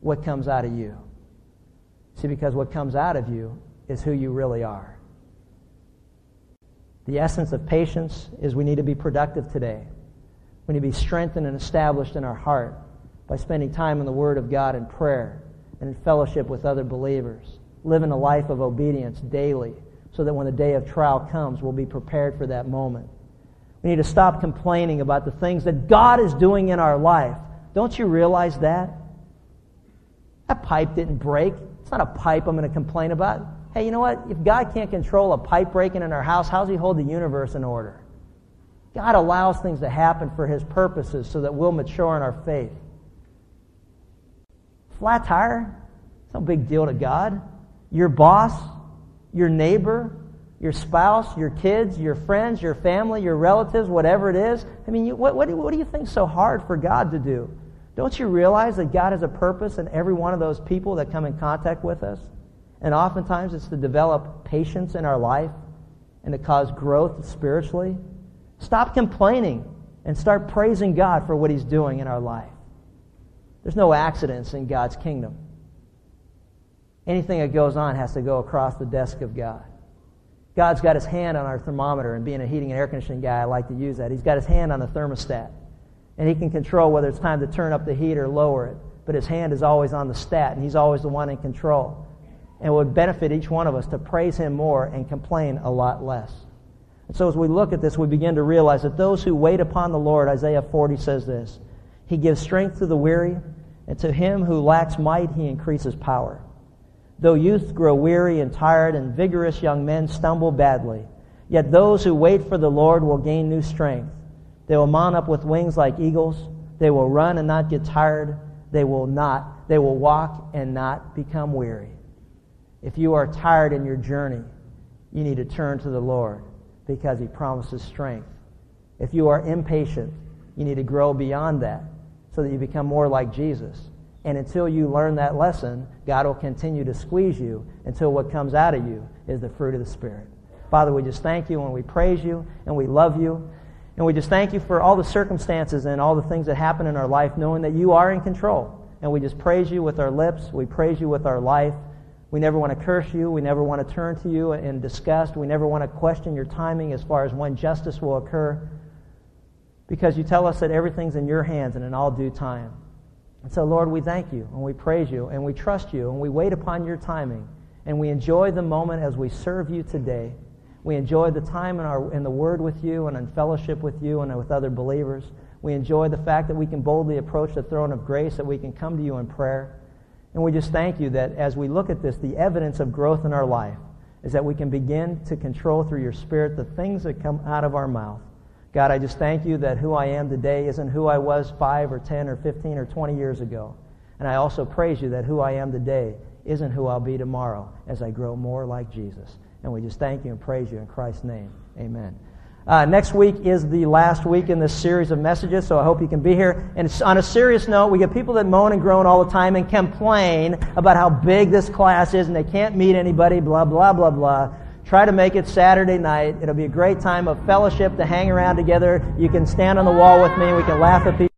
what comes out of you. See, because what comes out of you is who you really are. The essence of patience is we need to be productive today. We need to be strengthened and established in our heart by spending time in the Word of God and prayer and in fellowship with other believers. Living a life of obedience daily so that when the day of trial comes, we'll be prepared for that moment. We need to stop complaining about the things that God is doing in our life. Don't you realize that? That pipe didn't break. It's not a pipe I'm going to complain about. Hey, you know what? If God can't control a pipe breaking in our house, how does He hold the universe in order? God allows things to happen for His purposes so that we'll mature in our faith. Flat tire, it's no big deal to God. Your boss, your neighbor, your spouse, your kids, your friends, your family, your relatives, whatever it is. I mean, you, what, what, do, what do you think so hard for God to do? Don't you realize that God has a purpose in every one of those people that come in contact with us? And oftentimes it's to develop patience in our life and to cause growth spiritually. Stop complaining and start praising God for what He's doing in our life. There's no accidents in God's kingdom. Anything that goes on has to go across the desk of God. God's got his hand on our thermometer, and being a heating and air conditioning guy, I like to use that. He's got his hand on the thermostat, and he can control whether it's time to turn up the heat or lower it. But his hand is always on the stat, and he's always the one in control. And it would benefit each one of us to praise him more and complain a lot less. And so as we look at this, we begin to realize that those who wait upon the Lord, Isaiah 40 says this, He gives strength to the weary, and to him who lacks might, he increases power. Though youths grow weary and tired, and vigorous young men stumble badly, yet those who wait for the Lord will gain new strength. They will mount up with wings like eagles. They will run and not get tired. They will not. They will walk and not become weary. If you are tired in your journey, you need to turn to the Lord because He promises strength. If you are impatient, you need to grow beyond that so that you become more like Jesus. And until you learn that lesson, God will continue to squeeze you until what comes out of you is the fruit of the Spirit. Father, we just thank you and we praise you and we love you. And we just thank you for all the circumstances and all the things that happen in our life, knowing that you are in control. And we just praise you with our lips. We praise you with our life. We never want to curse you. We never want to turn to you in disgust. We never want to question your timing as far as when justice will occur. Because you tell us that everything's in your hands and in all due time. And so, Lord, we thank you and we praise you and we trust you and we wait upon your timing and we enjoy the moment as we serve you today. We enjoy the time in, our, in the Word with you and in fellowship with you and with other believers. We enjoy the fact that we can boldly approach the throne of grace, that we can come to you in prayer. And we just thank you that as we look at this, the evidence of growth in our life is that we can begin to control through your Spirit the things that come out of our mouth. God, I just thank you that who I am today isn't who I was 5 or 10 or 15 or 20 years ago. And I also praise you that who I am today isn't who I'll be tomorrow as I grow more like Jesus. And we just thank you and praise you in Christ's name. Amen. Uh, next week is the last week in this series of messages, so I hope you can be here. And on a serious note, we get people that moan and groan all the time and complain about how big this class is and they can't meet anybody, blah, blah, blah, blah. Try to make it Saturday night. It'll be a great time of fellowship to hang around together. You can stand on the wall with me. We can laugh at people.